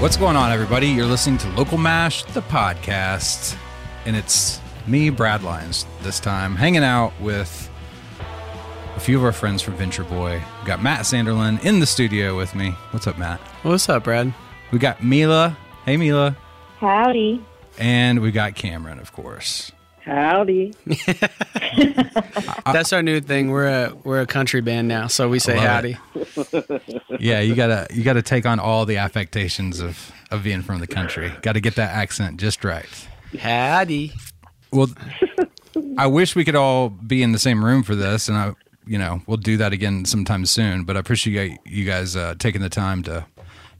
What's going on, everybody? You're listening to Local Mash, the podcast, and it's me, Brad Lyons, this time, hanging out with a few of our friends from Venture Boy. We got Matt Sanderlin in the studio with me. What's up, Matt? What's up, Brad? We got Mila. Hey, Mila. Howdy. And we got Cameron, of course. Howdy. That's our new thing. We're a we're a country band now, so we say love howdy. Yeah, you gotta you gotta take on all the affectations of of being from the country. Got to get that accent just right. Howdy. Well, I wish we could all be in the same room for this, and I, you know, we'll do that again sometime soon. But I appreciate you guys uh, taking the time to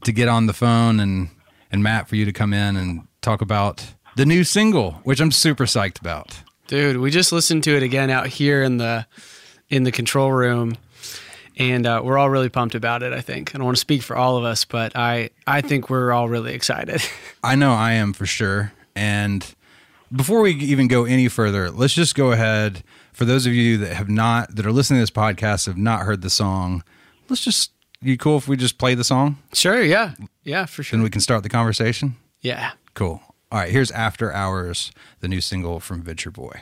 to get on the phone and and Matt for you to come in and talk about the new single, which I'm super psyched about. Dude, we just listened to it again out here in the in the control room. And uh, we're all really pumped about it, I think. I don't want to speak for all of us, but I, I think we're all really excited. I know I am for sure. And before we even go any further, let's just go ahead. For those of you that have not, that are listening to this podcast, have not heard the song, let's just, you cool if we just play the song? sure, yeah. Yeah, for sure. Then we can start the conversation? yeah. Cool. All right, here's After Hours, the new single from Venture Boy.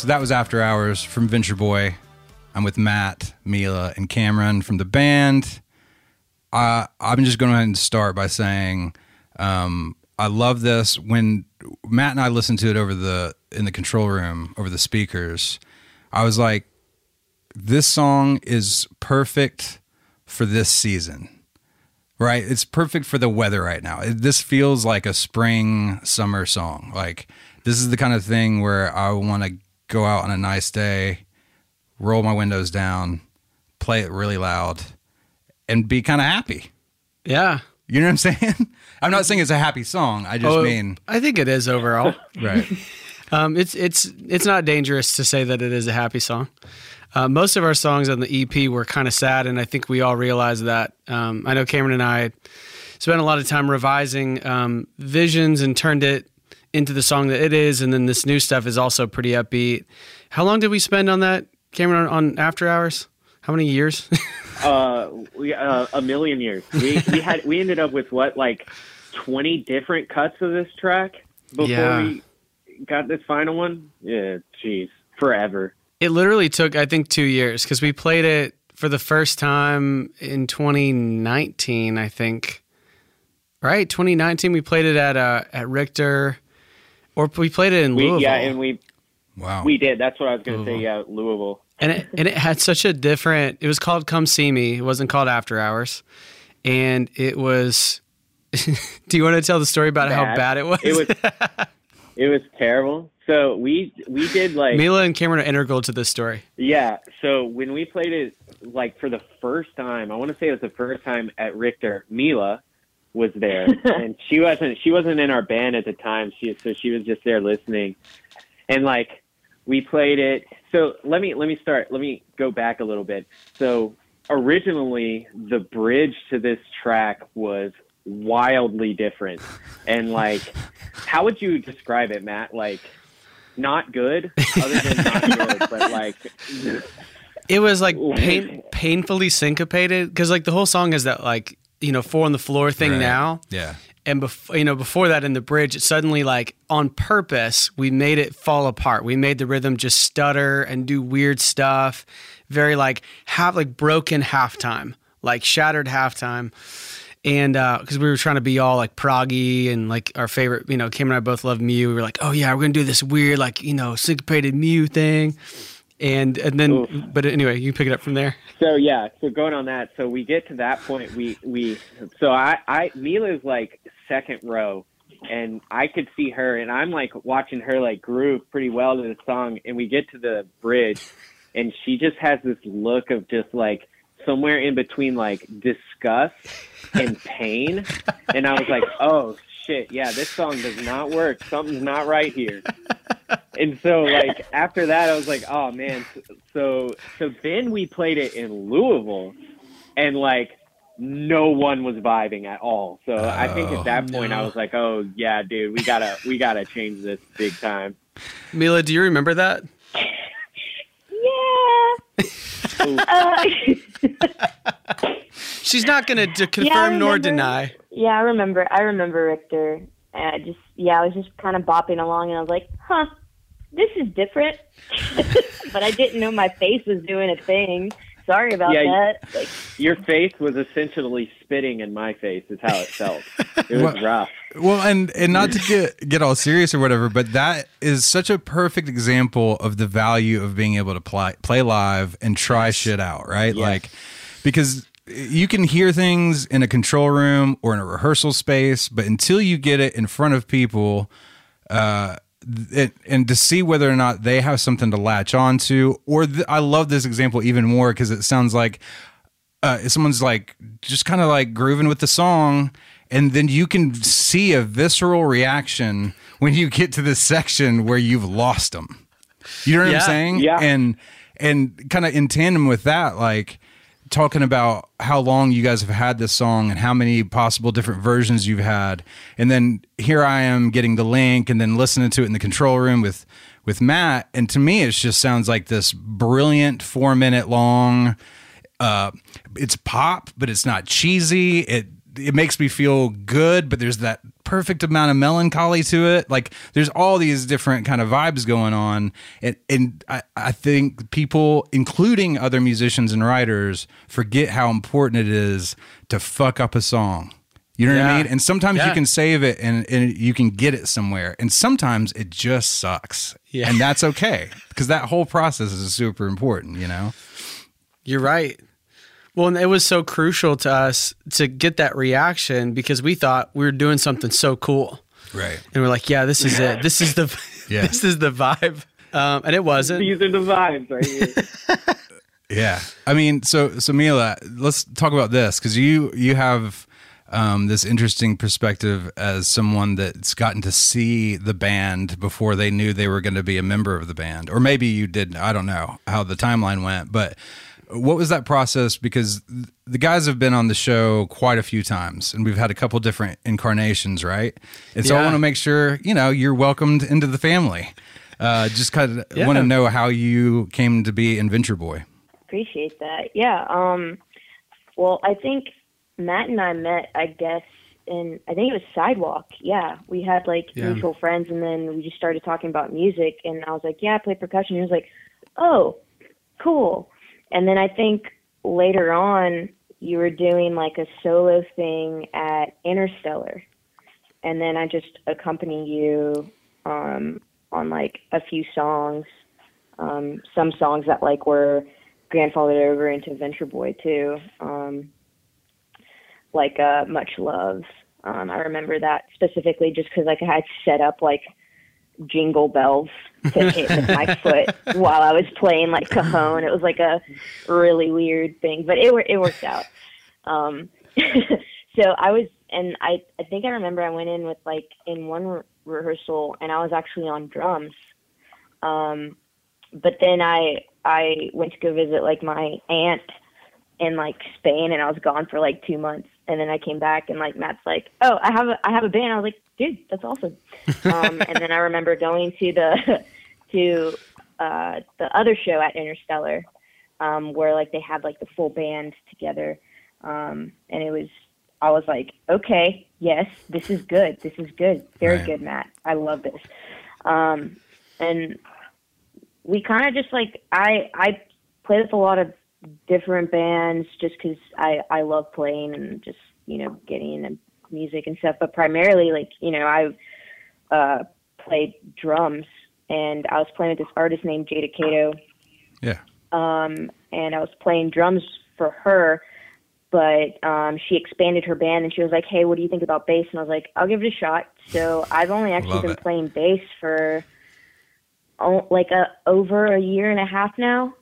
So that was After Hours from Venture Boy. I'm with Matt, Mila, and Cameron from the band. Uh, I'm just going to ahead and start by saying um, I love this. When Matt and I listened to it over the in the control room over the speakers, I was like, "This song is perfect for this season." Right? It's perfect for the weather right now. This feels like a spring summer song. Like this is the kind of thing where I want to go out on a nice day, roll my windows down, play it really loud, and be kind of happy. Yeah. You know what I'm saying? I'm not saying it's a happy song. I just Oh, mean I think it is overall. right. Um, it's it's it's not dangerous to say that it is a happy song. Uh, most of our songs on the EP were kind of sad, and I think we all realized that. Um, I know Cameron and I spent a lot of time revising um, visions and turned it into the song that it is, and then this new stuff is also pretty upbeat. How long did we spend on that, Cameron, on, on After Hours? How many years? Uh, we uh, a million years. We we had we ended up with what like twenty different cuts of this track before Yeah. we got this final one. Yeah, jeez, forever. It literally took, I think, two years because we played it for the first time in 2019, I think. Right, 2019. We played it at uh, at Richter, or we played it in We Louisville, yeah, and we Wow. we did. That's what I was gonna say. Yeah, Louisville. and it, and it had such a different. It was called "Come See Me." It wasn't called After Hours, and it was. do you want to tell the story about how bad it was? It was it was terrible. So we we did like Mila and Cameron are integral to this story. Yeah. So when we played it, like for the first time, I want to say it was the first time at Richter. Mila was there, and she wasn't. She wasn't in our band at the time. She so she was just there listening, and like we played it. So let me let me start. Let me go back a little bit. So originally, the bridge to this track was wildly different, and like, how would you describe it, Matt? Like. Not good, other than not good, but like It was like pain, painfully syncopated because like the whole song is that like you know four on the floor thing Right. now, Yeah. and before you know before that in the bridge, it suddenly like on purpose we made it fall apart. We made the rhythm just stutter and do weird stuff, very like have like broken halftime, like shattered halftime. And uh, because we were trying to be all like proggy and like our favorite, you know, Kim and I both love Mew. We were like, oh yeah, we're gonna do this weird like you know syncopated Mew thing, and and then Oof. but anyway, you pick it up from there. So yeah, so going on that, so we get to that point. We we so I I Mila's like second row, and I could see her, and I'm like watching her like groove pretty well to the song, and we get to the bridge, and she just has this look of just like somewhere in between like disgust and pain, and I was like, oh shit, yeah, this song does not work. Something's not right here. And so, like after that, I was like, "Oh man!" So, so then we played it in Louisville, and like no one was vibing at all. So I think at that point, I was like, "Oh yeah, dude, we gotta we gotta change this big time." Mila, do you remember that? Yeah. Uh, She's not going to Yeah, I confirm nor remember. deny. yeah, I remember. I remember Richter. And I just, yeah, I was just kind of bopping along, and I was like, huh, this is different. but I didn't know my face was doing a thing. Sorry about Yeah, that. Like, Your face was essentially spitting in my face. Is how it felt. It was What- rough. Well, and and not to get get all serious or whatever, but that is such a perfect example of the value of being able to play play live and try shit out, right? Like because you can hear things in a control room or in a rehearsal space, but until you get it in front of people, uh, it, and to see whether or not they have something to latch on to, or th- I love this example even more because it sounds like uh, someone's like just kind of like grooving with the song, and then you can see a visceral reaction when you get to this section where you've lost them. You know what Yeah. I'm saying? Yeah. And and kind of in tandem with that, like talking about how long you guys have had this song and how many possible different versions you've had, and then here I am getting the link and then listening to it in the control room with with Matt, and to me, it just sounds like this brilliant four minute long uh, it's pop, but it's not cheesy. It it makes me feel good, but there's that perfect amount of melancholy to it. Like there's all these different kind of vibes going on, and and I, I think people, including other musicians and writers, forget how important it is to fuck up a song. You know what I mean? And sometimes you can save it and, and you can get it somewhere, and sometimes it just sucks, Yeah. and that's okay because that whole process is super important. You know? You're right. Well, and it was so crucial to us to get that reaction because we thought we were doing something so cool. Right. And we're like, yeah, this is it. This is the Yeah. this is the vibe. Um, and it wasn't. These are the vibes right here. Yeah, I mean, so so Mila, let's talk about this because you you have um, this interesting perspective as someone that's gotten to see the band before they knew they were going to be a member of the band, or maybe you didn't. I don't know how the timeline went, but what was that process? Because the guys have been on the show quite a few times, and we've had a couple different incarnations, right? And so I want to make sure you know you're welcomed into the family. Uh, just kind of Yeah. want to know how you came to be in Venture Boy. Appreciate that. Yeah. Um. Well, I think Matt and I met. I guess in I think it was Sidewalk. Yeah, we had like Yeah. mutual friends, and then we just started talking about music. And I was like, "Yeah, I play percussion." He was like, "Oh, cool." And then I think later on, you were doing like a solo thing at Interstellar, and then I just accompany you um, on like a few songs. Um, some songs that like were grandfathered over into Venture Boy too. Um, like uh, Much Love. Um, I remember that specifically just because like I had set up like jingle bells to hit with my foot while I was playing like cajon. It was like a really weird thing, but it it worked out. Um, so I was, and I I think I remember I went in with like in one re- rehearsal, and I was actually on drums. Um, but then I I went to go visit like my aunt in like Spain, and I was gone for like two months, and then I came back, and like Matt's like, "Oh, I have a I have a band." I was like, "Dude, that's awesome." um, and then I remember going to the to uh, the other show at Interstellar, um, where like they had like the full band together, um, and it was I was like, "Okay, yes, this is good. This is good. Very Right. good, Matt. I love this." Um, and we kind of just like I I played with a lot of different bands just because I I love playing and just you know getting into music and stuff. But primarily, like you know, I uh, played drums and I was playing with this artist named Jada Cato, Yeah. um, and I was playing drums for her. But um, she expanded her band, and she was like, "Hey, what do you think about bass?" And I was like, "I'll give it a shot." So I've only actually Love been it. playing bass for oh, like a over a year and a half now.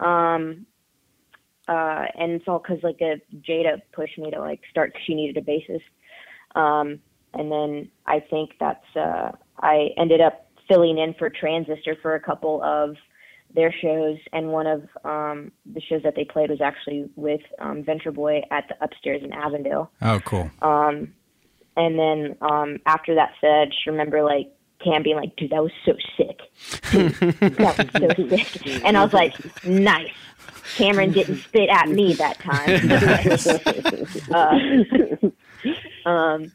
Um, uh, and it's all because like a Jada pushed me to like start. Cause she needed a bassist, um, and then I think that's uh, I ended up filling in for Transistor for a couple of their shows, and one of um, the shows that they played was actually with um, Venture Boy at the Upstairs in Avondale. Oh, cool. Um, and then um, after that said, I just remember like Cam being like, "Dude, that was so sick. Dude, that was so sick." And I was like, "Nice." Cameron didn't spit at me that time. uh, um,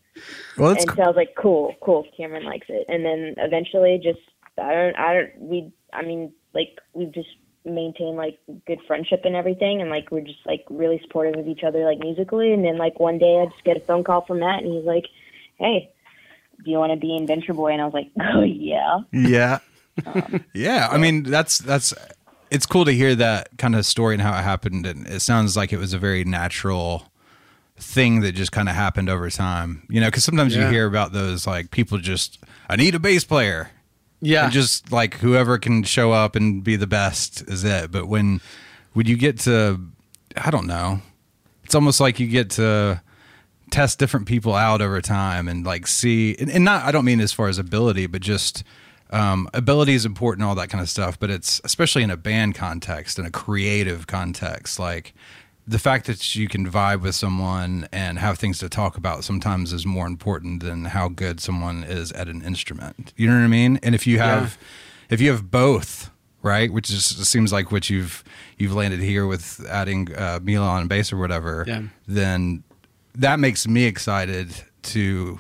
Well, that's and so I was like, "Cool, cool." Cameron likes it, and then eventually, just I don't, I don't, we, I mean, like we've just maintained like good friendship and everything, and like we're just like really supportive of each other, like musically. And then like one day, I just get a phone call from Matt, and he's like, "Hey, do you want to be in Venture Boy?" And I was like, "Oh yeah." yeah, yeah. I mean, that's that's. It's cool to hear that kind of story and how it happened, and it sounds like it was a very natural thing that just kind of happened over time. You know, because sometimes you hear about those like people just, I need a bass player, Yeah. and just like whoever can show up and be the best is it. But when would you get to, I don't know, it's almost like you get to test different people out over time and like see and, and not I don't mean as far as ability, but just um, ability is important, all that kind of stuff. But it's especially in a band context, in a creative context, like the fact that you can vibe with someone and have things to talk about sometimes is more important than how good someone is at an instrument. You know what I mean? And if you have if you have both, right, which is seems like what you've you've landed here with adding uh, Mila on bass or whatever, Yeah. then that makes me excited to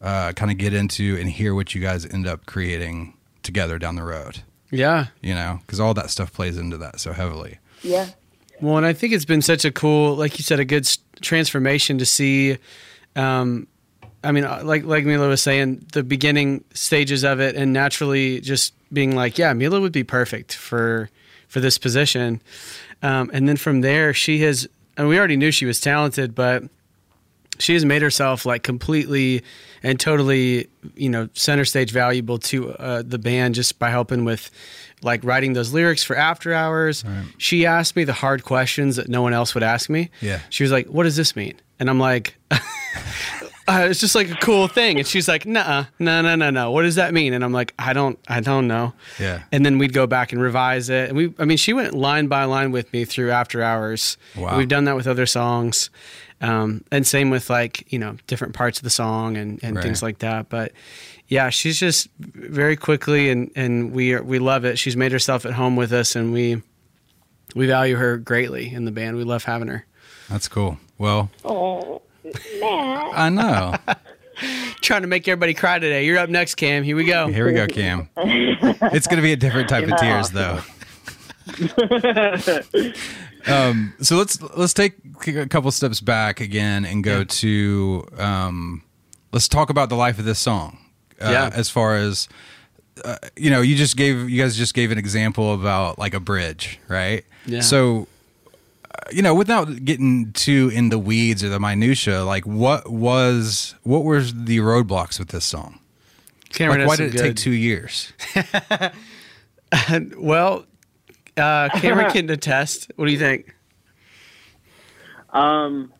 uh, kind of get into and hear what you guys end up creating together down the road. Yeah. You know, because all that stuff plays into that so heavily. Yeah. Well, and I think it's been such a cool, like you said, a good transformation to see. Um, I mean, uh, like like Mila was saying, the beginning stages of it, and naturally just being like, yeah, Mila would be perfect for for this position. Um, and then from there, she has, and we already knew she was talented, but she has made herself like completely and totally, you know, center stage valuable to uh, the band just by helping with like writing those lyrics for After Hours. She asked me the hard questions that no one else would ask me. Yeah. She was like, "What does this mean?" And I'm like. Uh, it's just like a cool thing, and she's like, no no, no, no, no. What does that mean?" And I'm like, "I don't, I don't know." Yeah. And then we'd go back and revise it. And we, I mean, she went line by line with me through After Hours. Wow. We've done that with other songs. Um, and same with like, you know, different parts of the song and, and Right. things like that. But yeah, she's just very quickly and, and we are, we love it. She's made herself at home with us and we, we value her greatly in the band. We love having her. That's cool. Well, Oh, Matt. I know. Trying to make everybody cry today. You're up next, Cam. Here we go. Here we go, Cam. It's going to be a different type of tears, though. um, so let's let's take a couple steps back again and go to um, let's talk about the life of this song. Uh, Yeah. As far as uh, you know, you just gave you guys just gave an example about like a bridge, right? Yeah. So uh, you know, without getting too in the weeds or the minutia, like what was what were the roadblocks with this song? Cameron Like, why did it take two years? Well, uh, Cameron can attest. What do you think? Um,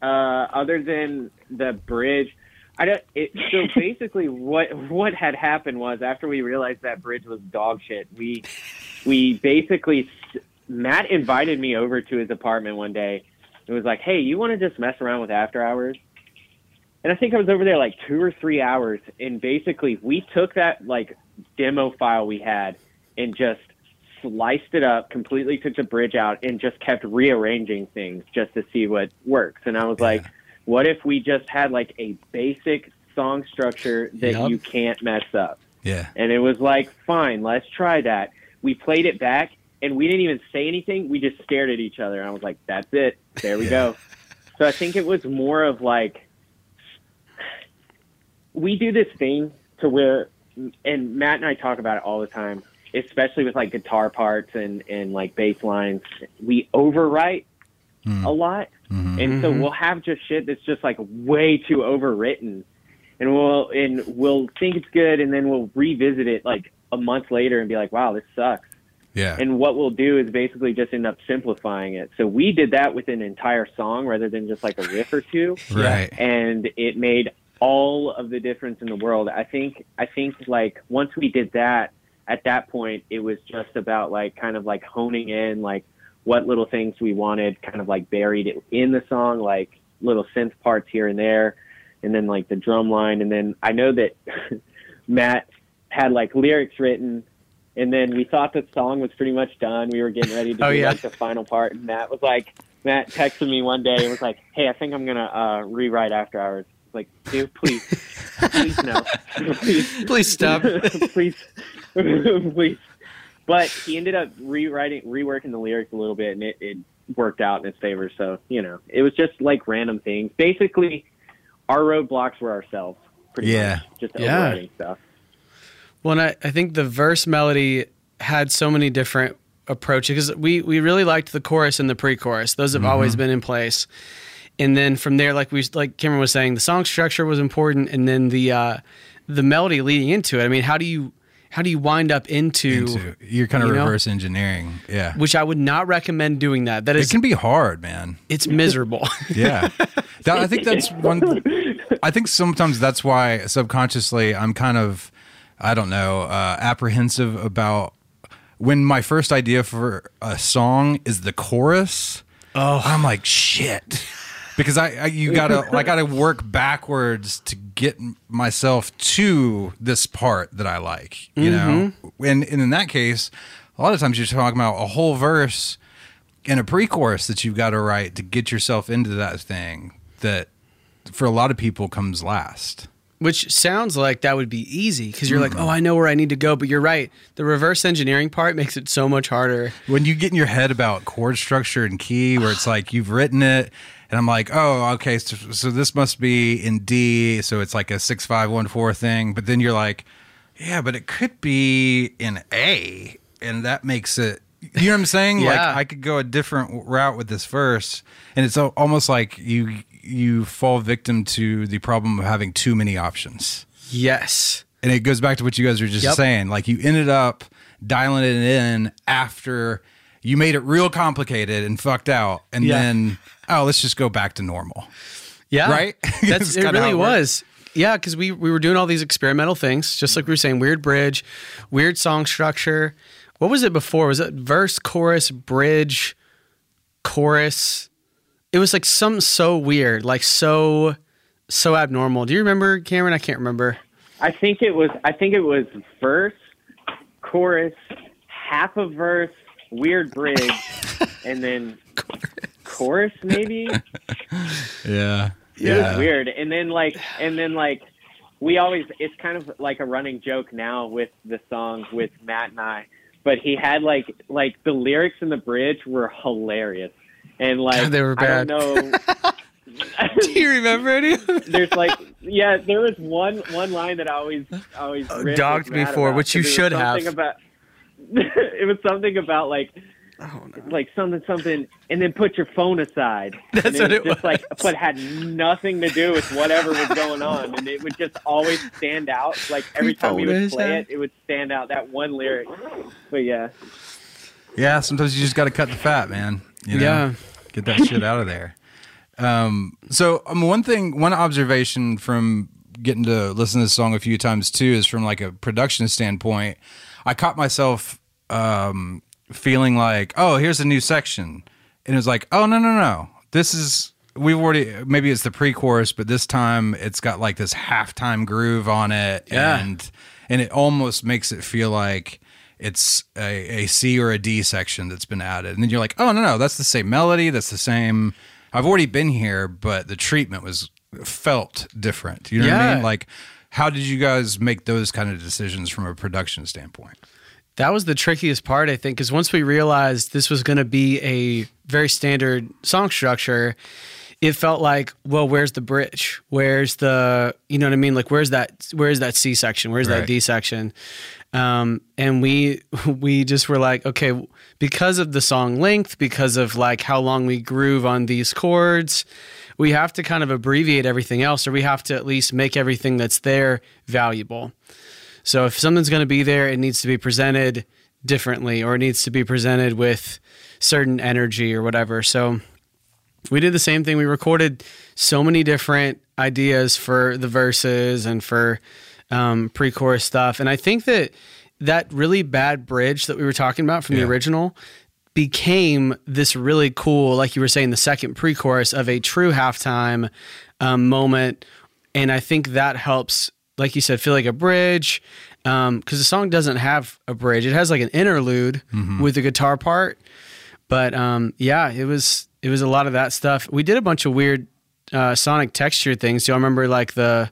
uh, other than the bridge, I don't. It, so basically, what what had happened was after we realized that bridge was dog shit, we we basically Matt invited me over to his apartment one day. It was like, hey, you want to just mess around with After Hours? And I think I was over there like two or three hours, and basically we took that like demo file we had and just sliced it up, completely took the bridge out, and just kept rearranging things just to see what works. And I was like, what if we just had like a basic song structure that Yep. you can't mess up? Yeah. And it was like, fine, let's try that. We played it back, and we didn't even say anything. We just stared at each other. And I was like, that's it. There we go. So I think it was more of like, we do this thing to where, and Matt and I talk about it all the time, especially with like guitar parts and, and like bass lines. We overwrite hmm. a lot. Mm-hmm. And so mm-hmm. we'll have just shit that's just like way too overwritten. And we'll and we'll think it's good and then we'll revisit it like a month later and be like, Wow, this sucks. Yeah. And what we'll do is basically just end up simplifying it. So we did that with an entire song rather than just like a riff or two. right. And it made all of the difference in the world. I think I think like once we did that, at that point it was just about like kind of like honing in like what little things we wanted kind of like buried in the song, like little synth parts here and there, and then like the drum line. And then I know that Matt had like lyrics written, and then we thought the song was pretty much done. We were getting ready to Oh, do yeah. like the final part, and Matt was like, Matt texted me one day and was like, "Hey, I think I'm gonna uh, rewrite After Hours." I was like, dude, please, please no, please, Please stop. please, please. But he ended up rewriting, reworking the lyrics a little bit, and it, it worked out in his favor. So you know, it was just like random things. Basically, our roadblocks were ourselves. Pretty Yeah. much, just Yeah. overwriting stuff. Well, and I, I think the verse melody had so many different approaches because we, we really liked the chorus and the pre-chorus. Those have mm-hmm. always been in place. And then from there, like we like Cameron was saying, the song structure was important, and then the uh, the melody leading into it. I mean, how do you how do you wind up into, Into, you're kind of you know? reverse engineering. Yeah. which I would not recommend doing that. That It is can be hard, man. it's miserable. Yeah. That, I think that's one. I think sometimes that's why subconsciously I'm kind of, I don't know, uh, apprehensive about when my first idea for a song is the chorus. Oh, I'm like shit. Because I, I you gotta I gotta work backwards to get myself to this part that I like, you know. And, and in that case, a lot of times you're talking about a whole verse and a pre-chorus that you've got to write to get yourself into that thing that for a lot of people comes last. Which sounds like that would be easy because you're Mm-hmm. like, oh, I know where I need to go. But you're right. The reverse engineering part makes it so much harder. When you get in your head about chord structure and key, where it's like you've written it, and I'm like, oh, okay, so, so this must be in D, so it's like a six five one four thing. But then you're like, yeah, but it could be in A, and that makes it. You know what I'm saying? Like Yeah. I could go a different route with this verse, and it's almost like you you fall victim to the problem of having too many options. Yes. And it goes back to what you guys were just Yep. saying. Like you ended up dialing it in after you made it real complicated and fucked out, and Yeah. then oh, let's just go back to normal. Yeah. Right? That's That's it really it was. Yeah, because we we were doing all these experimental things, just like we were saying, weird bridge, weird song structure. What was it before? Was it verse, chorus, bridge, chorus? It was like some so weird, like so so abnormal. Do you remember, Cameron? I can't remember. I think it was. I think it was verse, chorus, half a verse, weird bridge, and then chorus maybe. Yeah. It was weird. And then like, and then like, we always. It's kind of like a running joke now with the song with Matt and I. But he had like like the lyrics in the bridge were hilarious, and like They were I don't bad. know. Do you remember any? of it? there's like yeah there was one one line that I always always uh, dogged me for, which you should have. about it was something about like oh, like something something and then put your phone aside That's and what was it just like but had nothing to do with whatever was going on and it would just always stand out like every time we would play it it would stand out that one lyric but yeah Yeah, sometimes you just got to cut the fat, man. You know? Yeah. Get that shit out of there. Um, so um, one thing, one observation from getting to listen to this song a few times too is from like a production standpoint. I caught myself um, feeling like, oh, here's a new section, and it was like, oh no no no, this is we've already maybe it's the pre-chorus, but this time it's got like this halftime groove on it, Yeah. and and it almost makes it feel like it's a, a C or a D section that's been added. And then you're like, oh, no, no, that's the same melody. That's the same. I've already been here, but the treatment was felt different. You know what I mean? Like, how did you guys make those kind of decisions from a production standpoint? That was the trickiest part, I think, because once we realized this was going to be a very standard song structure, it felt like, well, where's the bridge? Where's the, you know what I mean? Like, where's that? Where's that C section? Where's Right. that D section? Um, and we we just were like, okay, because of the song length, because of like how long we groove on these chords, we have to kind of abbreviate everything else, or we have to at least make everything that's there valuable. So if something's going to be there, it needs to be presented differently or it needs to be presented with certain energy or whatever. So we did the same thing. We recorded so many different ideas for the verses and for um, pre-chorus stuff. And I think that that really bad bridge that we were talking about from Yeah. the original became this really cool, like you were saying, the second pre-chorus of a true halftime um, moment. And I think that helps, like you said, feel like a bridge. Because the song doesn't have a bridge; it has like an interlude with the guitar part. But um, yeah, it was it was a lot of that stuff. We did a bunch of weird uh, sonic texture things. Do you remember like the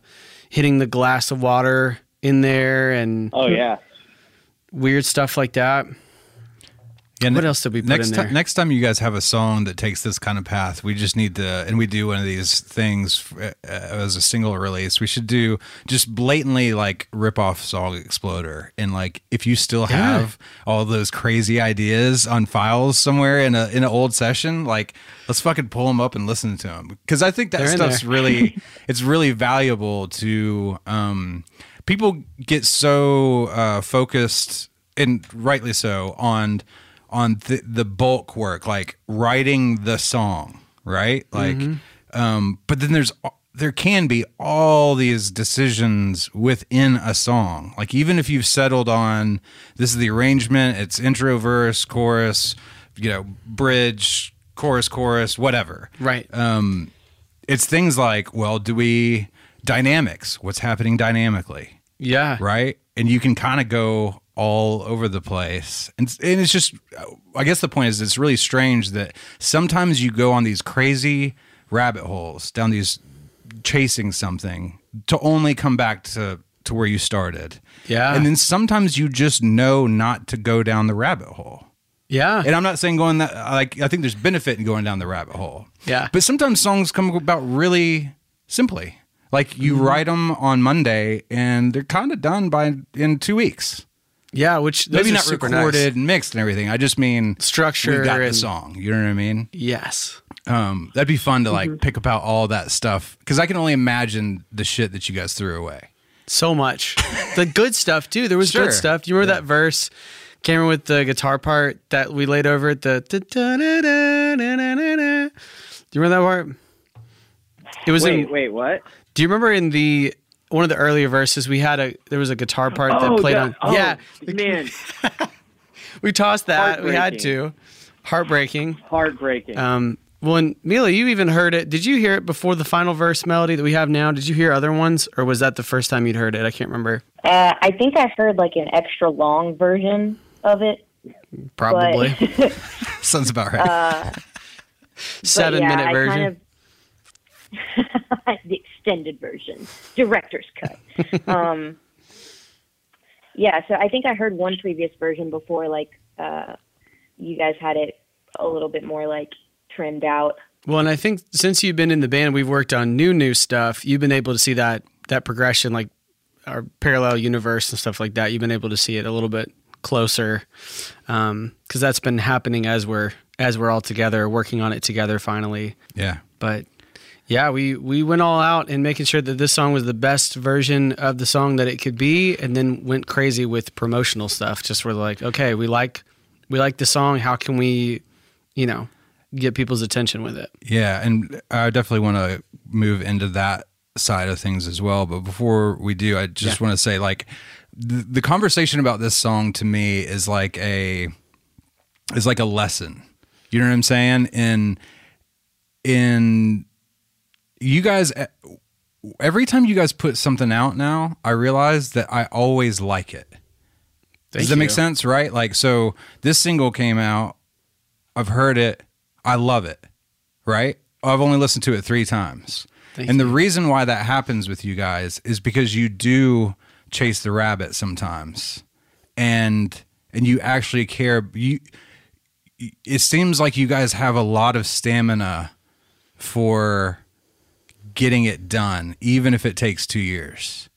hitting the glass of water in there and oh yeah weird stuff like that? Yeah, What else did we put next in there? next time you guys have a song that takes this kind of path, we just need to, and we do one of these things uh, as a single release. We should do just blatantly like rip off Song Exploder, and like if you still Yeah. have all those crazy ideas on files somewhere in a in an old session, like let's fucking pull them up and listen to them because I think that They're stuff's really it's really valuable to um people get so uh focused and rightly so on on the, the bulk work like writing the song right like um but then there's there can be all these decisions within a song like even if you've settled on this is the arrangement it's intro verse chorus you know bridge chorus chorus whatever Right. um, it's things like, well, do we dynamics? What's happening dynamically, yeah. right? And you can kind of go all over the place, and and it's just, I guess the point is, it's really strange that sometimes you go on these crazy rabbit holes, down these chasing something to only come back to to where you started. Yeah. And then sometimes you just know not to go down the rabbit hole. Yeah. And I'm not saying going that like I think there's benefit in going down the rabbit hole. Yeah. But sometimes songs come about really simply. Like you Mm-hmm. write them on Monday and they're kind of done by in 2 weeks. Yeah, which those Maybe are not super recorded nice. and mixed and everything. I just mean Structure We got the song. You know what I mean? Yes. Um, that'd be fun to Mm-hmm. like pick about all that stuff because I can only imagine the shit that you guys threw away. So much. the good stuff too. There was Sure. good stuff. Do you remember that verse, Cameron, with the guitar part that we laid over at the. Do you remember that part? It was Wait, in. wait, what? Do you remember in the one of the earlier verses we had a there was a guitar part that played that- on? oh, yeah, man, we tossed that. We had to. Heartbreaking. heartbreaking. Um, well, and Mila, you even heard it. Did you hear it before the final verse melody that we have now? Did you hear other ones, or was that the first time you'd heard it? I can't remember. Uh, I think I heard like an extra long version of it. Probably But, Sounds about right. seven but yeah, minute I version. Kind of, the extended version, director's cut. um, yeah, so I think I heard one previous version before, like uh, you guys had it a little bit more like trimmed out. Well, and I think since you've been in the band, we've worked on new new stuff. You've been able to see that that progression, like our parallel universe and stuff like that. You've been able to see it a little bit closer because that's been happening as we're as we're all together working on it together finally. yeah. But yeah, we we went all out in making sure that this song was the best version of the song that it could be, and then went crazy with promotional stuff. Just were like, okay, we like we like the song. How can we, you know, get people's attention with it? Yeah, and I definitely want to move into that side of things as well. But before we do, I just want to say, like, the, the conversation about this song to me is like a is like a lesson. You know what I'm saying? In in you guys, every time you guys put something out now, I realize that I always like it. Thank Does that make sense? Right? Like, so this single came out. I've heard it. I love it. Right? I've only listened to it three times. Thank and the reason why that happens with you guys is because you do chase the rabbit sometimes. And and you actually care you it seems like you guys have a lot of stamina for getting it done even if it takes 2 years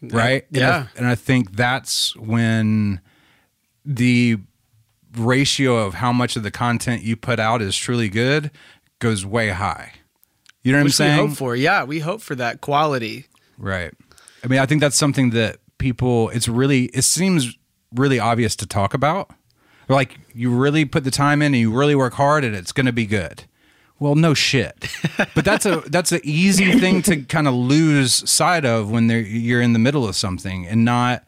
right? And I- Yeah. And I, think that's when the ratio of how much of the content you put out is truly good goes way high. You know what Which I'm saying? we hope for. Yeah, we hope for that quality. Right. I mean, I think that's something that people, it's really, it seems really obvious to talk about. Like, you really put the time in and you really work hard and it's going to be good. Well, no shit. But that's a that's an easy thing to kind of lose sight of when they're, you're in the middle of something and not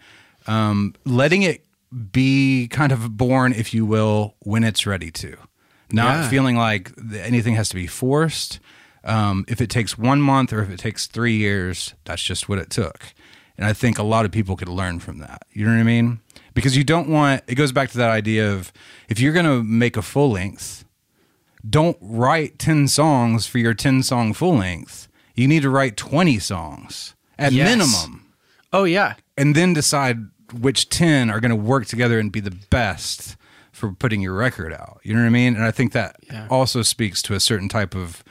um, letting it be kind of born, if you will, when it's ready to. Not Yeah. feeling like anything has to be forced. Um, if it takes one month or if it takes three years, that's just what it took. And I think a lot of people could learn from that. You know what I mean? Because you don't want, it goes back to that idea of if you're going to make a full length, don't write 10 songs for your 10 song full length. You need to write 20 songs at Yes. minimum Oh yeah, and then decide which 10 are going to work together and be the best for putting your record out. You know what I mean? And I think that Yeah. also speaks to a certain type of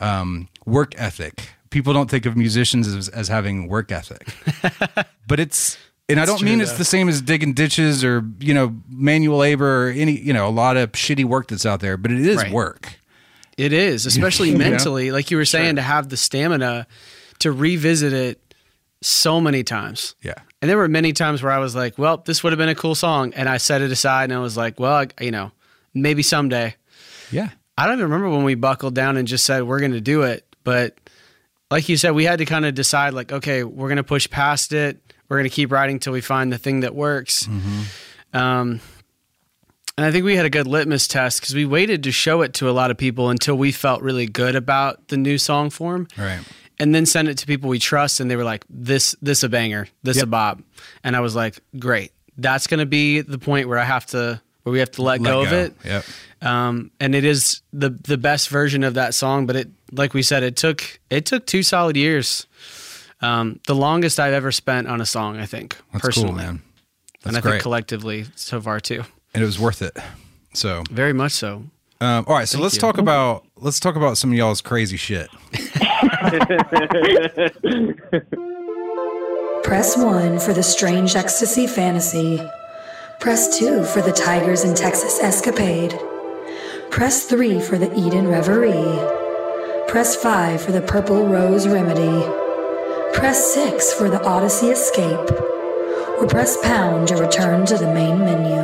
um, work ethic. People don't think of musicians as, as having work ethic, but it's, and I don't true, mean it's though. the same as digging ditches or, you know, manual labor or any, you know, a lot of shitty work that's out there, but it is Right. work. it is, especially know? mentally. Like you were saying, to have the stamina to revisit it so many times. Yeah. And there were many times where I was like, "Well, this would have been a cool song," and I set it aside, and I was like, "Well, I, you know, maybe someday." Yeah. I don't even remember when we buckled down and just said we're going to do it, but like you said, we had to kind of decide, like, okay, we're going to push past it. We're going to keep writing till we find the thing that works. Um, and I think we had a good litmus test because we waited to show it to a lot of people until we felt really good about the new song form Right. and then send it to people we trust and they were like this this a banger this a Yep. bob and i was like great that's going to be the point where i have to where we have to let, Let go, of it Yep. um, and it is the the best version of that song but it like we said, it took it took two solid years. Um, the longest I've ever spent on a song, I think, That's personally, cool, man. That's and I great. think collectively so far too. and it was worth it. So, Very much so. um, all right. So let's you. talk about let's talk about some of y'all's crazy shit. Press 1 for the strange ecstasy fantasy. Press 2 for the Tigers in Texas escapade. Press 3 for the Eden reverie. Press 5 for the Purple Rose remedy. Press 6 for the Odyssey escape. Or press pound to return to the main menu.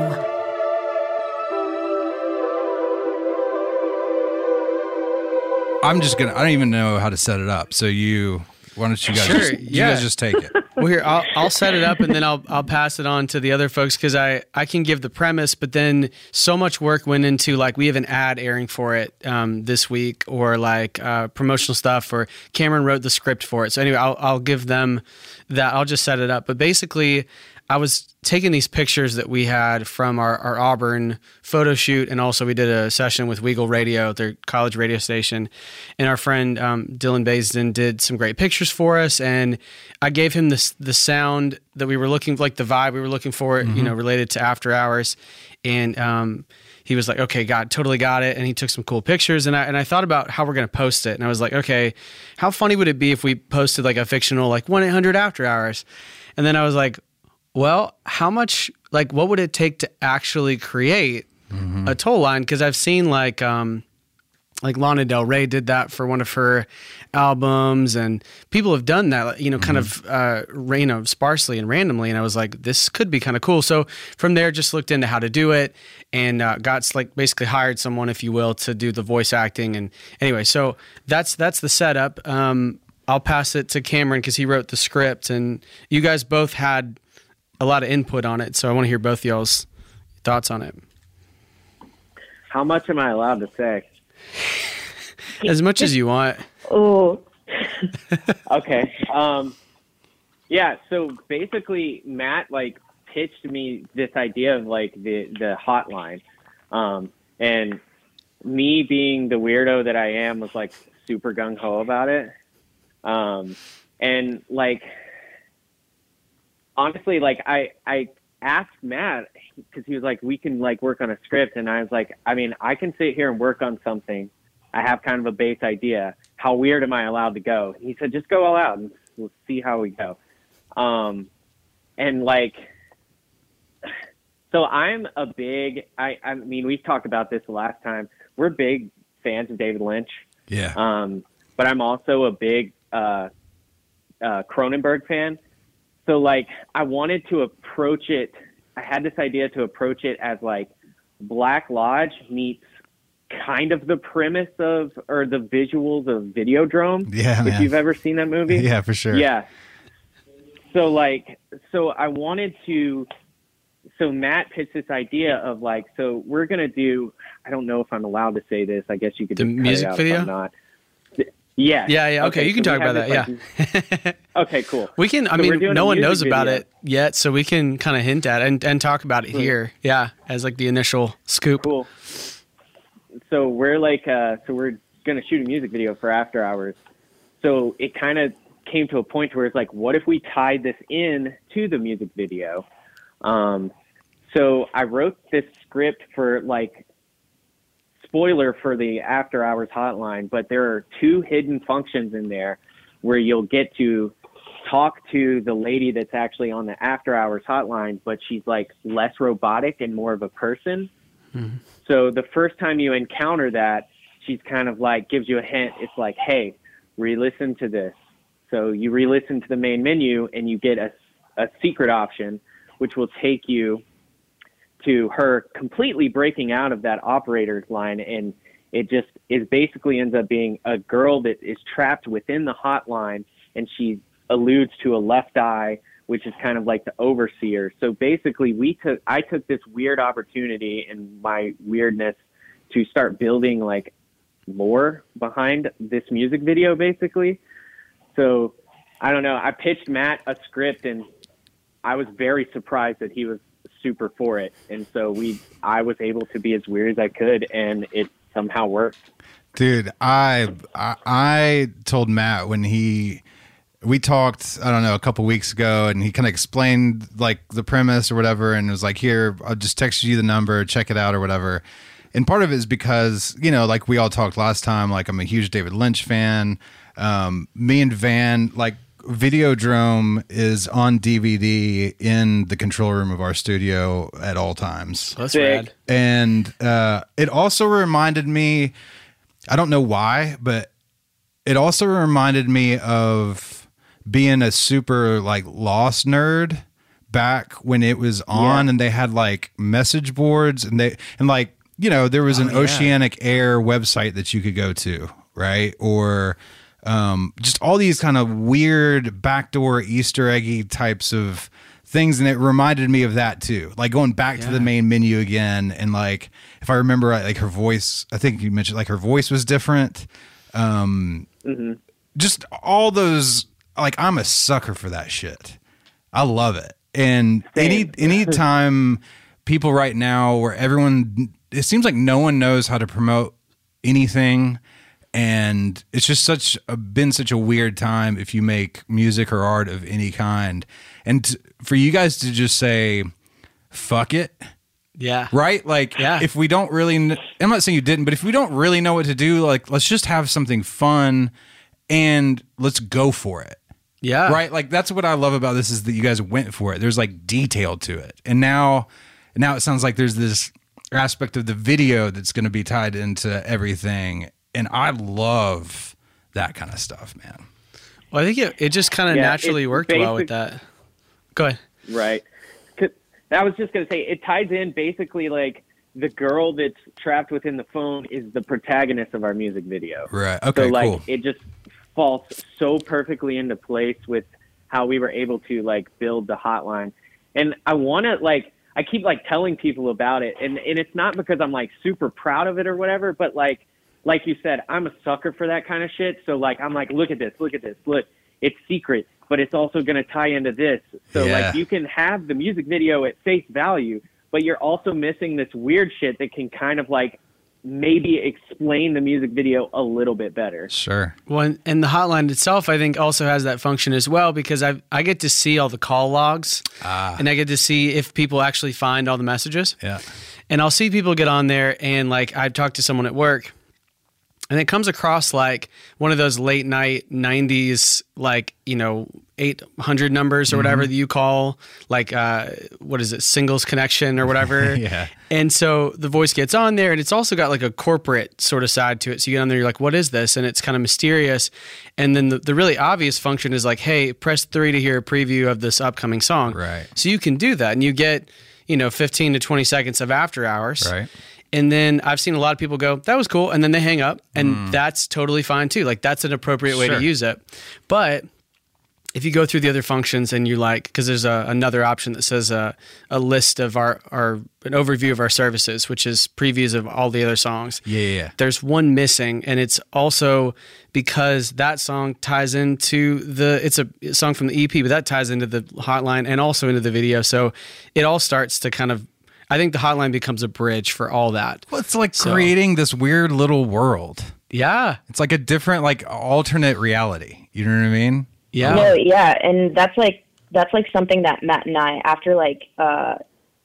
I'm just gonna. I don't even know how to set it up. So you, why don't you guys? Sure, just, you yeah. guys just take it. Well, here I'll, I'll set it up and then I'll I'll pass it on to the other folks because I I can give the premise, but then so much work went into like we have an ad airing for it um, this week or like uh, promotional stuff or Cameron wrote the script for it. So anyway, I'll I'll give them that. I'll just set it up. But basically, I was taking these pictures that we had from our, our Auburn photo shoot, and also we did a session with Weagle Radio, their college radio station. And our friend um, Dylan Baisden did some great pictures for us, and I gave him this the sound that we were looking like the vibe we were looking for, you know, related to After Hours, and um, he was like, "Okay, got totally got it," and he took some cool pictures, and I and I thought about how we're gonna post it, and I was like, "Okay, how funny would it be if we posted like a fictional like one eight hundred After Hours?" And then I was like, well, how much like what would it take to actually create a toll line? Because I've seen like um like Lana Del Rey did that for one of her albums, and people have done that, you know, kind of uh, you know sparsely and randomly. And I was like, this could be kind of cool. So from there, just looked into how to do it, and uh, got like basically hired someone, if you will, to do the voice acting. And anyway, so that's that's the setup. Um, I'll pass it to Cameron because he wrote the script, and you guys both had a lot of input on it. So I want to hear both y'all's thoughts on it. How much am I allowed to say? As much as you want. Oh, okay. Um, yeah. So basically, Matt like pitched me this idea of like the the hotline, um, and me being the weirdo that I am was like super gung ho about it, um, and like honestly, like I I asked Matt because he was like, we can like work on a script, and I was like, I mean, I can sit here and work on something. I have kind of a base idea. How weird am I allowed to go? He said, just go all out and we'll see how we go. Um, and like, so I'm a big. I I mean, we've talked about this the last time. We're big fans of David Lynch. Yeah. Um, but I'm also a big uh, uh, Cronenberg fan. So like, I wanted to approach it. I had this idea to approach it as like Black Lodge meets kind of the premise of or the visuals of Videodrome. Yeah, if man. you've ever seen that movie. Yeah, for sure. Yeah. So like, so I wanted to. So Matt pitched this idea of like, so we're gonna do. I don't know if I'm allowed to say this. I guess you could The just cut it music video? I'm not. Yeah. Yeah, yeah. Okay, you can so talk about that. like, okay, cool. We can. I So mean, no one knows about video. it yet, so we can kind of hint at it and, and talk about it here. Yeah, as like the initial scoop. Cool. So we're like, uh, so we're gonna shoot a music video for After Hours. So it kind of came to a point where it's like, what if we tied this in to the music video? Um, so I wrote this script for like spoiler for the after hours hotline, but there are two hidden functions in there where you'll get to talk to the lady that's actually on the after hours hotline, but she's like less robotic and more of a person. Mm-hmm. So the first time you encounter that, she's kind of like gives you a hint. It's like, hey, re-listen to this. So you re-listen to the main menu and you get a, a secret option, which will take you to her completely breaking out of that operator's line and it just is basically ends up being a girl that is trapped within the hotline and she alludes to a left eye which is kind of like the overseer. So basically we took i took this weird opportunity and my weirdness to start building like lore behind this music video basically. So i don't know i pitched matt a script and I was very surprised that he was super for it, and so we I was able to be as weird as I could, and it somehow worked. Dude, I, I I told Matt when he we talked, I don't know, a couple weeks ago, and he kind of explained like the premise or whatever, and was like, "Here, I'll just text you the number, check it out or whatever." And part of it is because you know, like we all talked last time, like I'm a huge David Lynch fan. Um, me and Van, like Videodrome, is on DVD in the control room of our studio at all times That's Sick. rad. and uh, it also reminded me i don't know why but it also reminded me of being a super like lost nerd back when it was on Yeah. and they had like message boards and they and like you know there was an Oh, yeah. oceanic air website that you could go to right or um, just all these kind of weird backdoor easter eggy types of things and it reminded me of that too. Like going back to the main menu again and like if i remember like her voice i think you mentioned like her voice was different. Um just all those like i'm a sucker for that shit. I love it. And any Same. anytime people right now where everyone it seems like no one knows how to promote anything and it's just such a, been such a weird time if you make music or art of any kind. And t- for you guys to just say fuck it Yeah. right? Like Yeah. if we don't really kn- i'm not saying you didn't but if we don't really know what to do like let's just have something fun and let's go for it. Yeah. right? Like that's what i love about this is that you guys went for it. There's like detail to it. And now now it sounds like there's this aspect of the video that's going to be tied into everything and i love that kind of stuff man Well, I think it, it just kind of Yeah, naturally it's worked well with that. Go ahead. Right. I was just going to say, it ties in basically like the girl that's trapped within the phone is the protagonist of our music video. right okay so like cool it just falls so perfectly into place with how we were able to like build the hotline. And I want to like I keep like telling people about it and and it's not because I'm like super proud of it or whatever, but like like you said, I'm a sucker for that kind of shit. So like I'm like look at this, look at this. Look, it's secret, but it's also going to tie into this. So Yeah. like you can have the music video at face value, but you're also missing this weird shit that can kind of like maybe explain the music video a little bit better. sure Well, and- and the hotline itself, I think, also has that function as well because I I get to see all the call logs, Ah. and I get to see if people actually find all the messages. yeah And I'll see people get on there, and like I talked to someone at work, and it comes across like one of those late night '90s, like you know, 800 numbers or whatever that you call, like uh, what is it, singles connection or whatever. Yeah. And so the voice gets on there, and it's also got like a corporate sort of side to it. So you get on there, you're like, what is this? And it's kind of mysterious. And then the, the really obvious function is like, hey, press three to hear a preview of this upcoming song. Right. So you can do that, and you get, you know, 15 to 20 seconds of after hours. Right. And then I've seen a lot of people go, that was cool. And then they hang up, and that's totally fine too. Like, that's an appropriate way Mm. Sure. to use it. But if you go through the other functions and you like, because there's a, another option that says a, a list of our, our, an overview of our services, which is previews of all the other songs. Yeah, yeah, yeah. There's one missing, and it's also because that song ties into the, it's a song from the EP, but that ties into the hotline and also into the video. So it all starts to kind of, I think the hotline becomes a bridge for all that. Well, it's like So- creating this weird little world. Yeah. It's like a different, like alternate reality. You know what I mean? Yeah. No, yeah, and that's like that's like something that Matt and I, after like uh,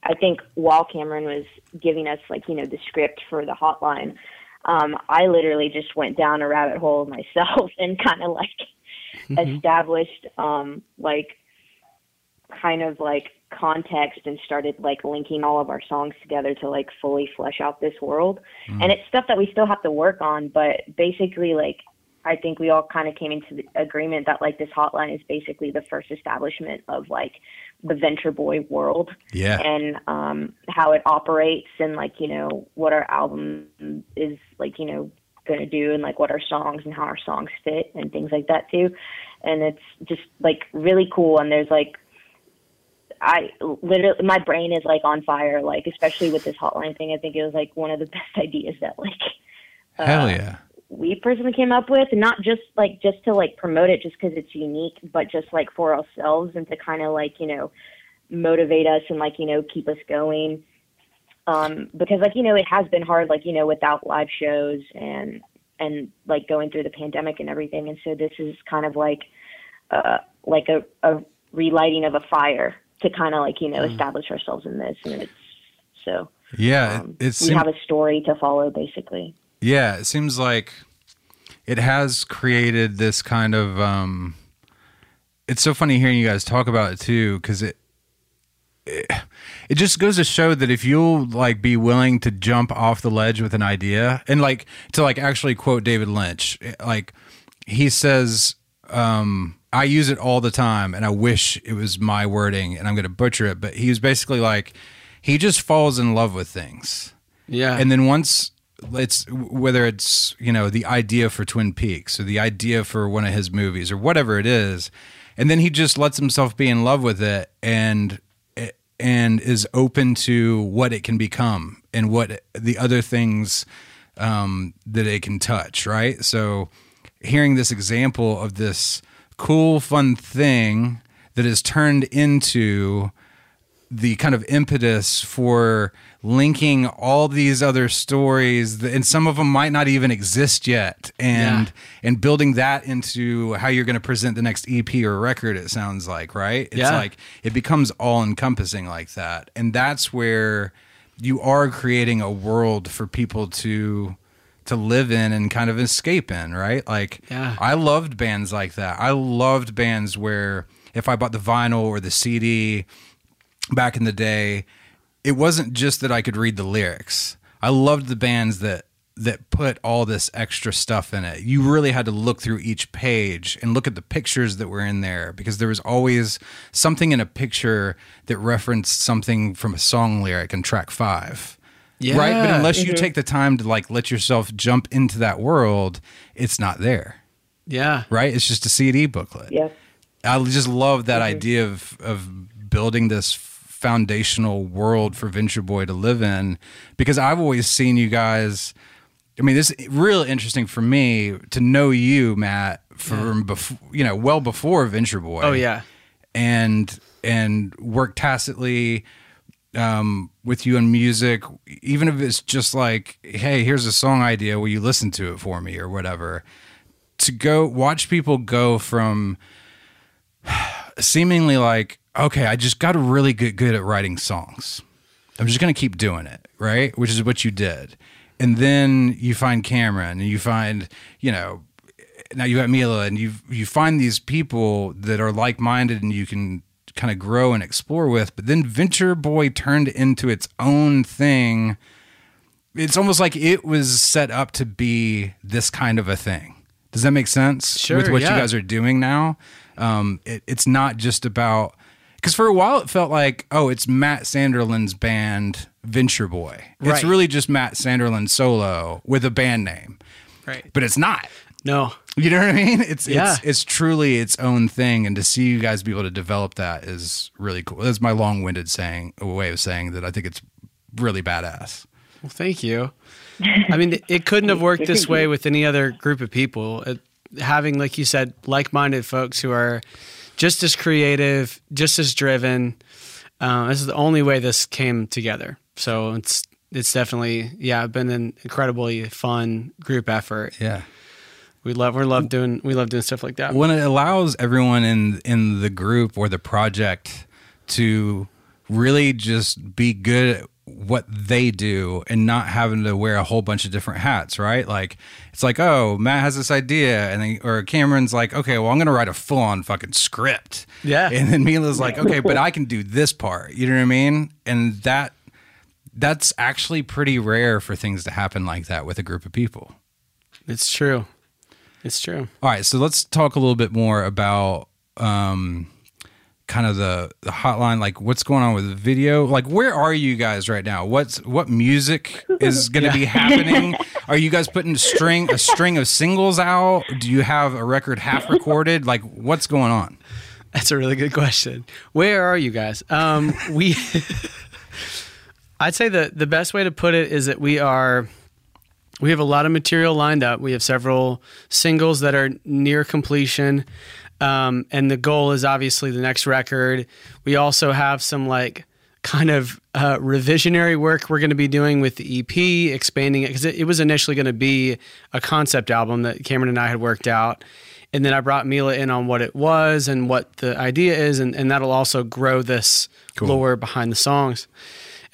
I think while Cameron was giving us like you know the script for the hotline, um, I literally just went down a rabbit hole myself and kind of like established um, like kind of like context and started like linking all of our songs together to like fully flesh out this world. And it's stuff that we still have to work on, but basically like I think we all kind of came into the agreement that like this hotline is basically the first establishment of like the Venture Boy world Yeah. and um, how it operates and like you know what our album is like you know going to do and like what our songs and how our songs fit and things like that too and it's just like really cool and there's like I literally my brain is like on fire like especially with this hotline thing I think it was like one of the best ideas that like Hell yeah. we personally came up with not just like just to like promote it just because it's unique but just like for ourselves and to kind of like you know motivate us and like you know keep us going um because like you know it has been hard like you know without live shows and and like going through the pandemic and everything. And so this is kind of like uh, like a, a relighting of a fire to kind of like you know establish ourselves in this. And it's so Yeah, um, it, it we have a story to follow basically. Yeah, it seems like it has created this kind of. Um, it's so funny hearing you guys talk about it too, because it, it it just goes to show that if you'll like be willing to jump off the ledge with an idea and like to like actually quote David Lynch, like he says, um, I use it all the time, and I wish it was my wording, and I'm going to butcher it, but he was basically like, he just falls in love with things Yeah. and then once it's whether it's you know the idea for twin peaks or the idea for one of his movies or whatever it is and then he just lets himself be in love with it and and is open to what it can become and what the other things um, that it can touch right so hearing this example of this cool fun thing that is turned into the kind of impetus for linking all these other stories and some of them might not even exist yet and Yeah. and building that into how you're going to present the next EP or record it sounds like right it's Yeah. like it becomes all encompassing like that and that's where you are creating a world for people to to live in and kind of escape in right like Yeah. I loved bands like that I loved bands where if I bought the vinyl or the CD back in the day, it wasn't just that I could read the lyrics. I loved the bands that that put all this extra stuff in it. You really had to look through each page and look at the pictures that were in there because there was always something in a picture that referenced something from a song lyric in track 5. Right? But Yeah. unless you mm-hmm. take the time to like let yourself jump into that world, it's not there. yeah. Right? It's just a CD booklet. Yeah. I just love that mm-hmm. idea of of building this foundational world for Venture Boy to live in because I've always seen you guys. I mean, this is real interesting for me to know you, Matt, from before you know, well before Venture Boy. Oh yeah. and and work tacitly um, with you in music, even if it's just like, hey, here's a song idea, will you listen to it for me or whatever? To go watch people go from seemingly like, okay, I just got to really get good at writing songs. I'm just going to keep doing it, right? Which is what you did. And then you find Cameron and you find, you know, now you got Mila and you you find these people that are like-minded and you can kind of grow and explore with, but then Venture Boy turned into its own thing. It's almost like it was set up to be this kind of a thing. Does that make sense? Sure, With what yeah. you guys are doing now, um, it, it's not just about because for a while it felt like, oh, it's Matt Sanderlin's band, Venture Boy. It's really just Matt Sanderlin solo with a band name, Right. but it's not. No. You know what I mean? It's Yeah. it's it's truly its own thing, and to see you guys be able to develop that is really cool. That's my long-winded saying, way of saying that I think it's really badass. Well, thank you. I mean, it couldn't have worked this way with any other group of people. It, having, like you said, like-minded folks who are just as creative, just as driven. Uh, this is the only way this came together. So it's it's definitely yeah, been an incredibly fun group effort. Yeah. We love we love doing we love doing stuff like that. When it allows everyone in in the group or the project to really just be good at what they do and not having to wear a whole bunch of different hats, right? Like it's like, oh, Matt has this idea, and then or Cameron's like, okay, well, I'm gonna write a full on fucking script, Yeah. and then Mila's like, okay, but I can do this part, you know what I mean? And that that's actually pretty rare for things to happen like that with a group of people. It's true. It's true. All right, so let's talk a little bit more about um, kind of the the hotline, like what's going on with the video. Like, where are you guys right now? What's what music is going to be happening? Are you guys putting a string a string of singles out? Do you have a record half recorded? Like, what's going on? That's a really good question. Where are you guys? Um, we, I'd say the the best way to put it is that we are, we have a lot of material lined up. We have several singles that are near completion, um, and the goal is obviously the next record. We also have some like kind of uh, revisionary work we're going to be doing with the EP, expanding it because it, it was initially going to be a concept album that Cameron and I had worked out. And then I brought Mila in on what it was and what the idea is, and, and that'll also grow this lore behind the songs.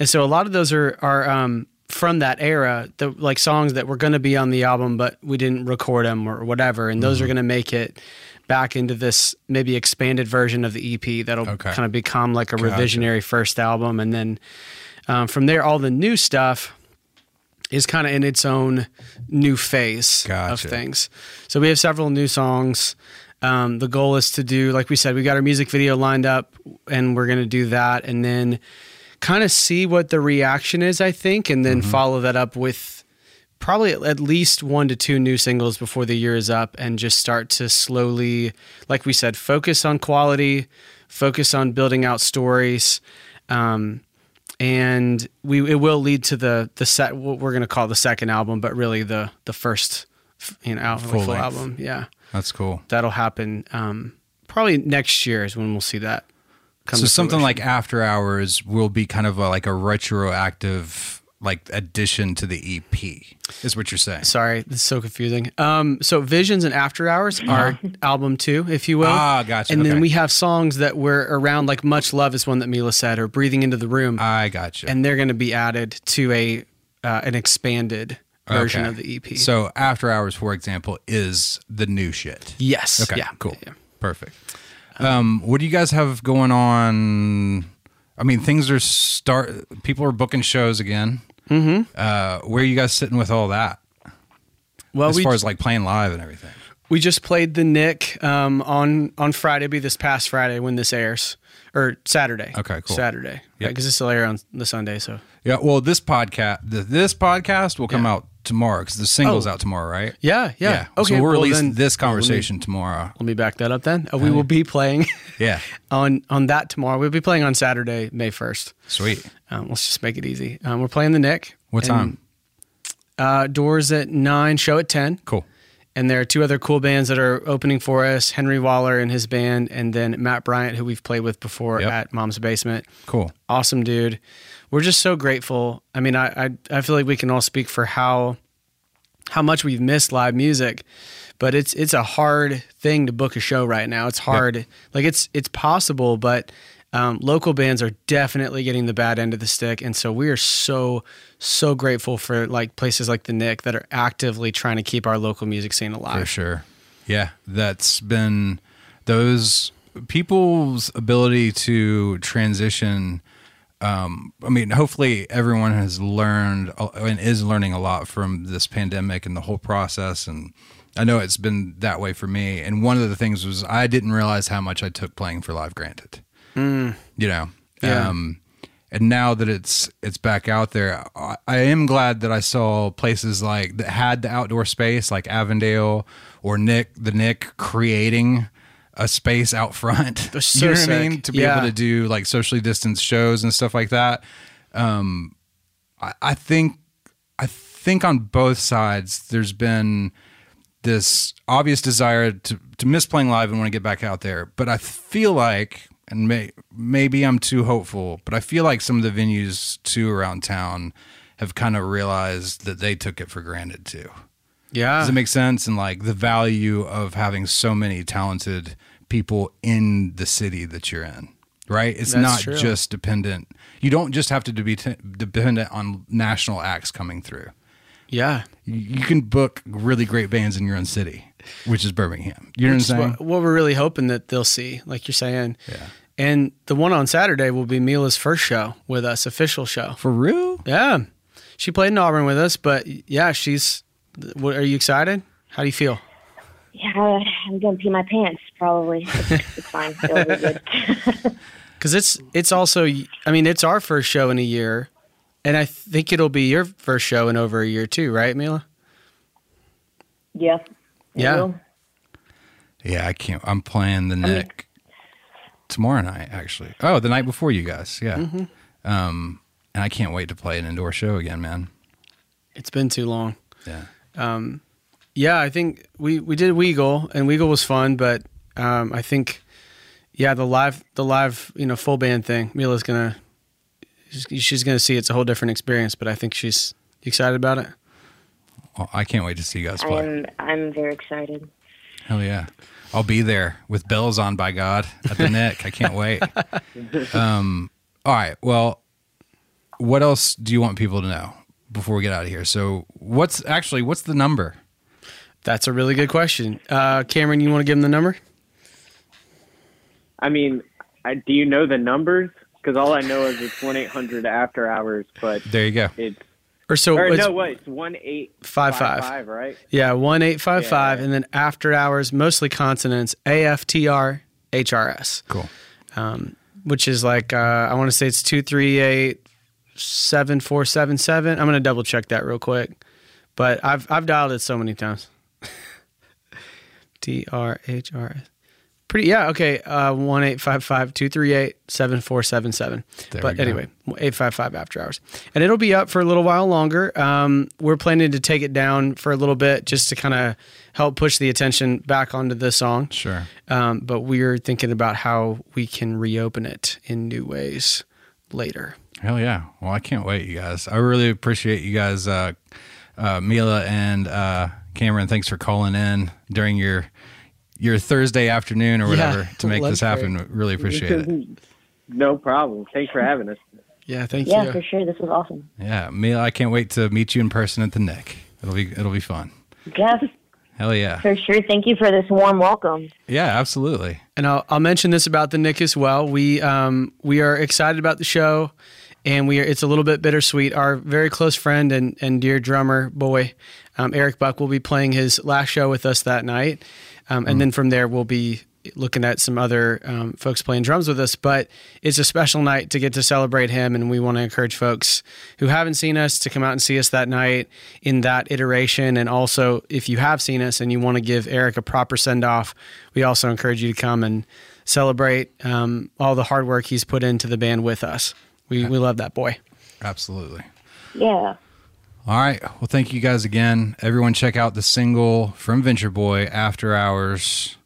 And so a lot of those are are um, from that era, the like songs that were going to be on the album, but we didn't record them or whatever. And those are going to make it back into this maybe expanded version of the EP that'll Okay. kind of become like a revisionary first album, and then um, from there, all the new stuff is kind of in its own new phase Gotcha. of things. So we have several new songs. Um, the goal is to do, like we said, we got our music video lined up, and we're going to do that, and then kind of see what the reaction is. I think, and then follow that up with probably at least one to two new singles before the year is up, and just start to slowly, like we said, focus on quality, focus on building out stories. Um, and we it will lead to the the set what we're gonna call the second album, but really the the first you know album, Full full, album. Yeah, That's cool. that'll happen. Um, probably next year is when we'll see that. So something fruition. like After Hours will be kind of a, like a retroactive like addition to the EP. Is what you're saying? Sorry, this is so confusing. Um, so Visions and After Hours are album two, if you will. Uh-huh. Ah, gotcha. And Okay. then we have songs that were around, like "Much Love" is one that Mila said, or "Breathing into the Room," I got you. and they're going to be added to a uh, an expanded version Okay. of the EP. So After Hours, for example, is the new shit. yes, Okay, yeah, cool, yeah. perfect. Um, what do you guys have going on? I mean, things are start. People are booking shows again. Mm-hmm. Uh, where are you guys sitting with all that? Well, as we far as like playing live and everything. we just played the Nick um, on on Friday, be this past Friday when this airs, or Saturday. Okay, cool. Saturday, Yep. because this will air on the Sunday. So Yeah. Well, this podcast, this podcast will come Yeah. out tomorrow because the single's Oh. out tomorrow, right? yeah, yeah. Okay, So we'll well, release then- this well, let me- conversation tomorrow. Let me back that up then. Uh, we will be playing Yeah. on on that tomorrow. We'll be playing on Saturday, May first. Sweet. Um, let's just make it easy. Um, we're playing the Nick. What And, time? Uh, doors at nine, show at ten. Cool. And there are two other cool bands that are opening for us: Henry Waller and his band, and then Matt Bryant, who we've played with before Yep. at Mom's Basement. Cool. Awesome dude. We're just so grateful. I mean, I, I I feel like we can all speak for how how much we've missed live music, but it's it's a hard thing to book a show right now. It's hard. Like it's it's possible, but um, local bands are definitely getting the bad end of the stick, and so we are so so grateful for like places like the Nick that are actively trying to keep our local music scene alive. For sure. Yeah, that's been those people's ability to transition. Um, I mean, hopefully everyone has learned uh, and is learning a lot from this pandemic and the whole process. And I know it's been that way for me. And one of the things was I didn't realize how much I took playing for Live Granted. You know, Yeah. um, and now that it's it's back out there, I, I am glad that I saw places like that had the outdoor space, like Avondale or Nick, the Nick, creating a space out front. They're so you know what I mean? To be Yeah. able to do like socially distanced shows and stuff like that. Um, I, I think I think on both sides there's been this obvious desire to to miss playing live and want to get back out there. But I feel like, and may, maybe I'm too hopeful, but I feel like some of the venues too around town have kind of realized that they took it for granted too. Yeah, Does it make sense? And like the value of having so many talented people in the city that you're in, right? It's That's not true. just dependent. You don't just have to be t- dependent on national acts coming through yeah. you can book really great bands in your own city, which is Birmingham. You know Which what I'm saying? what, what we're really hoping that they'll see, like you're saying. Yeah. And the one on Saturday will be Mila's first show with us, official show. For real? Yeah. She played in Auburn with us, but yeah, she's. What are you excited? How do you feel? Yeah, I'm gonna pee my pants. Probably. It's, it's fine. It'll be good. Because it's it's also. I mean, it's our first show in a year, and I think it'll be your first show in over a year too, right, Mila? yeah. Yeah. will. Yeah, I can't. I'm playing the Nick tomorrow night, actually. Oh, the night before you guys. Yeah. Mm-hmm. Um, and I can't wait to play an indoor show again, man. It's been too long. Yeah. Yeah, I think we we did Weagle, and Weagle was fun, but um, I think yeah, the live the live you know full band thing. Mila's gonna she's, she's going to see it's a whole different experience. But I think she's excited about it. Well, I can't wait to see you guys play. I'm I'm very excited. Hell yeah. I'll be there with bells on by God at the Nick. I can't wait. Um, all right. Well, what else do you want people to know before we get out of here? So, what's actually what's the number? That's a really good question. Uh, Cameron, you want to give him the number? I mean, I, do you know the numbers? Because all I know is it's one eight hundred after hours, but There you go. it's Or so or it's no, what? It's one eight Five, five. five, right? Yeah, one eight five five, Yeah. and then after hours, mostly consonants, AFTR HRS, Cool. which is like uh, I want to say it's two three eight seven four seven seven. I'm gonna double check that real quick, but I've I've dialed it so many times. T R H R S. Pretty yeah okay uh one eight five five two three eight seven four seven seven. There But anyway, eight five five after hours, and it'll be up for a little while longer. Um, we're planning to take it down for a little bit just to kind of help push the attention back onto the song. Sure. Um, but we're thinking about how we can reopen it in new ways later. Hell yeah. Well, I can't wait, you guys. I really appreciate you guys, uh, uh, Mila and uh, Cameron. Thanks for calling in during your your Thursday afternoon or Yeah, whatever to make this happen. Really appreciate it. No problem. Thanks for having us. Yeah, thank Yeah, you. for sure. This was awesome. Yeah, Mila, I can't wait to meet you in person at the Nick. It'll be it'll be fun. Yeah, Hell yeah. for sure. Thank you for this warm welcome. Yeah, absolutely. And I'll, I'll mention this about the Nick as well. We um, we are excited about the show, and we are, it's a little bit bittersweet. Our very close friend and, and dear drummer boy, um, Eric Buck, will be playing his last show with us that night, um, and then from there we'll be looking at some other um, folks playing drums with us. But it's a special night to get to celebrate him, and we want to encourage folks who haven't seen us to come out and see us that night in that iteration. And also, if you have seen us and you want to give Eric a proper send off, we also encourage you to come and celebrate um, all the hard work he's put into the band with us. We, we love that boy. Absolutely. Yeah. All right. Well, thank you guys again. Everyone, check out the single from Venture Boy, After Hours.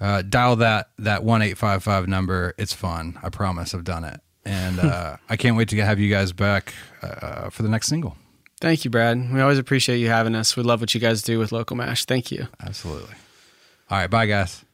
Uh, dial that that one eight five five number. It's fun. I promise. I've done it, and uh, I can't wait to have you guys back uh, for the next single. Thank you, Brad. We always appreciate you having us. We love what you guys do with Local Mash. Thank you. Absolutely. All right. Bye, guys.